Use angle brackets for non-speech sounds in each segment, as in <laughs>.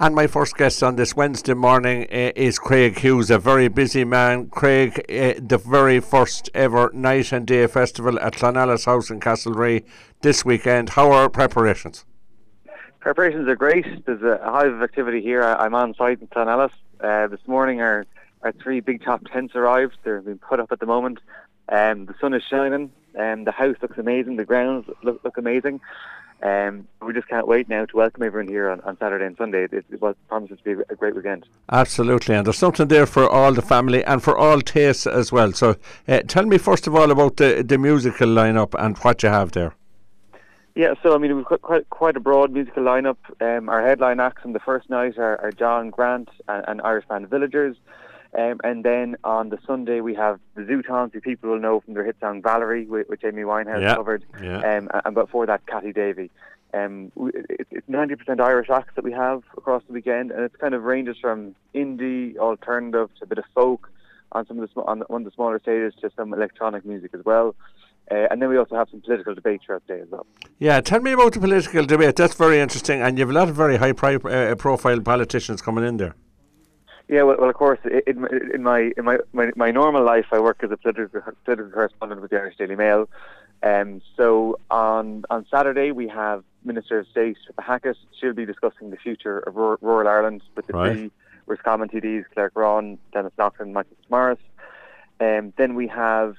And my first guest on this Wednesday morning uh, is Craig Hughes, a very busy man. Craig, uh, the very first ever night and day festival at Clonalis House in Castlerea this weekend. How are preparations? Preparations are great. There's a hive of activity here. I'm on site in Clonalis. Uh, this morning, our, our three big top tents arrived. They're being put up at the moment. Um, the sun is shining, and the house looks amazing. The grounds look, look amazing. Um, we just can't wait now to welcome everyone here on, on Saturday and Sunday. It, it was promises to be a great weekend. Absolutely, and there's something there for all the family and for all tastes as well. So, uh, tell me first of all about the the musical lineup and what you have there. Yeah, so I mean we've got quite quite a broad musical lineup. Um, our headline acts on the first night are, are John Grant and, and Irish band Villagers. Um, and then on the Sunday we have the Zutons, who people will know from their hit song Valerie, which Amy Winehouse yeah. covered. Yeah. Um, and before that, Cathy Davey. Um, it's 90% Irish acts that we have across the weekend, and it kind of ranges from indie, alternative to a bit of folk on some of the on one of the smaller stages to some electronic music as well. Uh, and then we also have some political debate throughout the day as well. Yeah, tell me about the political debate. That's very interesting, and you have a lot of very high pri- uh, profile politicians coming in there. Yeah, well, well of course, in, in my in my, my, my normal life, I work as a political political correspondent with the Irish Daily Mail. Um, so on on Saturday we have Minister of State Hackett. She'll be discussing the future of rural, rural Ireland with the Right. three Roscommon TDs, Claire Kerrane, Denis Naughten, Michael Morris. Um, then we have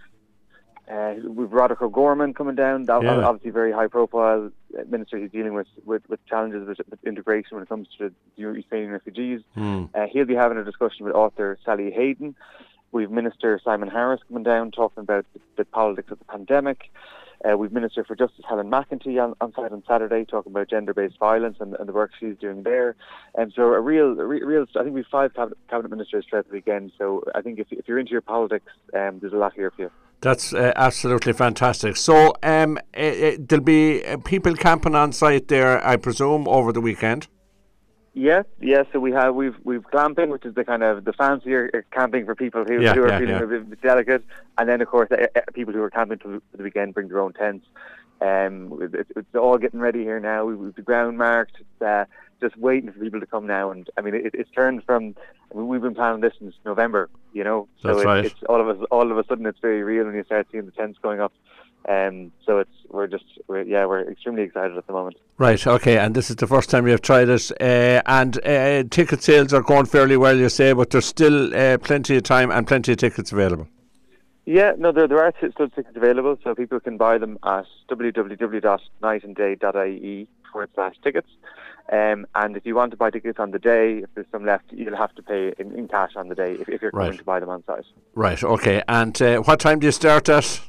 uh, we've Roderic O'Gorman coming down. That, Yeah. Obviously, very high profile minister who's dealing with, with, with challenges with, with integration when it comes to the Ukrainian refugees. Hmm. Uh, he'll be having a discussion with author Sally Hayden. We've Minister Simon Harris coming down talking about the, the politics of the pandemic. Uh, we've Minister for Justice Helen McEntee on, on site on Saturday talking about gender-based violence and, and the work she's doing there. And so a real, a real. I think we've five cabinet, cabinet ministers throughout the weekend. So I think if, if you're into your politics, um, there's a lot here for you. That's uh, absolutely fantastic. So, um, uh, uh, there'll be uh, people camping on site there, I presume, over the weekend. Yeah, yeah. So we have we've we've glamping, which is the kind of the fancier uh, camping for people who, Yeah, who are yeah, feeling yeah. a bit delicate, and then of course uh, people who are camping to the weekend bring their own tents. Um, it's, it's all getting ready here now. We, we've the ground marked. It's, uh, just waiting for people to come now, and I mean it, it's turned from. I mean, we've been planning this since November, you know. So That's it's, right. it's all of us. All of a sudden, it's very real when you start seeing the tents going up. Um, so it's we're just we're, yeah we're extremely excited at the moment. Right, okay, and this is the first time you've tried it, uh, and uh, ticket sales are going fairly well, you say, but there's still uh, plenty of time and plenty of tickets available. Yeah, no, there, there are still tickets available, so people can buy them at www.nightandday.ie forward slash tickets. Um, and if you want to buy tickets on the day, if there's some left, you'll have to pay in, in cash on the day if, if you're Right. coming to buy them on site. Right, okay, and uh, what time do you start at?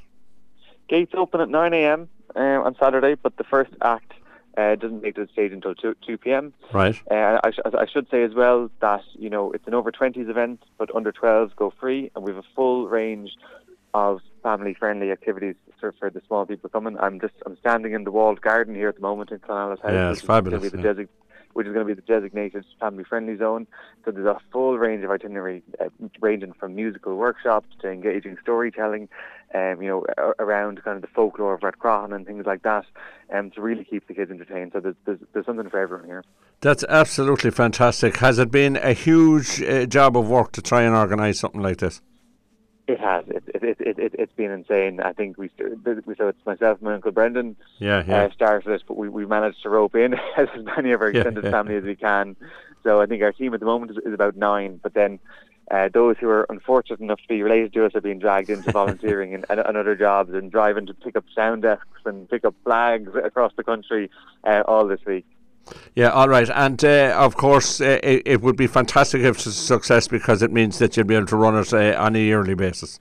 Gates open at 9 a.m. Uh, on Saturday, but the first act uh, doesn't make the stage until 2, 2 p.m. Right, Uh, I, sh- I should say as well that you know it's an over 20s event, but under 12s go free, and we have a full range of family-friendly activities for, for the small people coming. I'm just I'm standing in the walled garden here at the moment in Clonalis House, Yeah, which it's is gonna be fabulous, yeah. desi- which is going to be the designated family-friendly zone. So there's a full range of itinerary, uh, ranging from musical workshops to engaging storytelling, um, you know, around kind of the folklore of Rathcroghan and things like that, um, to really keep the kids entertained. So there's, there's, there's something for everyone here. that's absolutely fantastic. Has it been a huge uh, job of work to try and organise something like this? It has. It, it, it, it, it, it's been insane. I think we, we so it's myself and my uncle Brendan Yeah, yeah. uh, started this, but we, we managed to rope in <laughs> as many of our Yeah, extended yeah. family as we can. So I think our team at the moment is, is about nine, but then uh, those who are unfortunate enough to be related to us are being dragged into volunteering and, and, and other jobs and driving to pick up sound desks and pick up flags across the country uh, all this week. Yeah, all right. And uh, of course, uh, it, it would be fantastic if it's a success because it means that you'll be able to run it uh, on a yearly basis.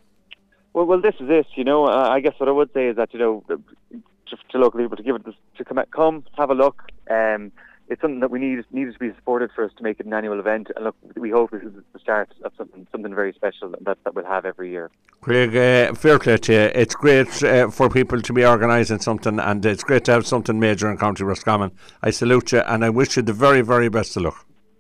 Well, well, this is it. You know, uh, I guess what I would say is that you know, to, to local people to give it to come, come have a look. Um, it's something that we need needed to be supported for us to make it an annual event. And look, we hope this is the start of something something very special that that we'll have every year. Craig, uh, fair play to you. It's great uh, for people to be organising something, and it's great to have something major in County Roscommon. I salute you, and I wish you the very, very best of luck.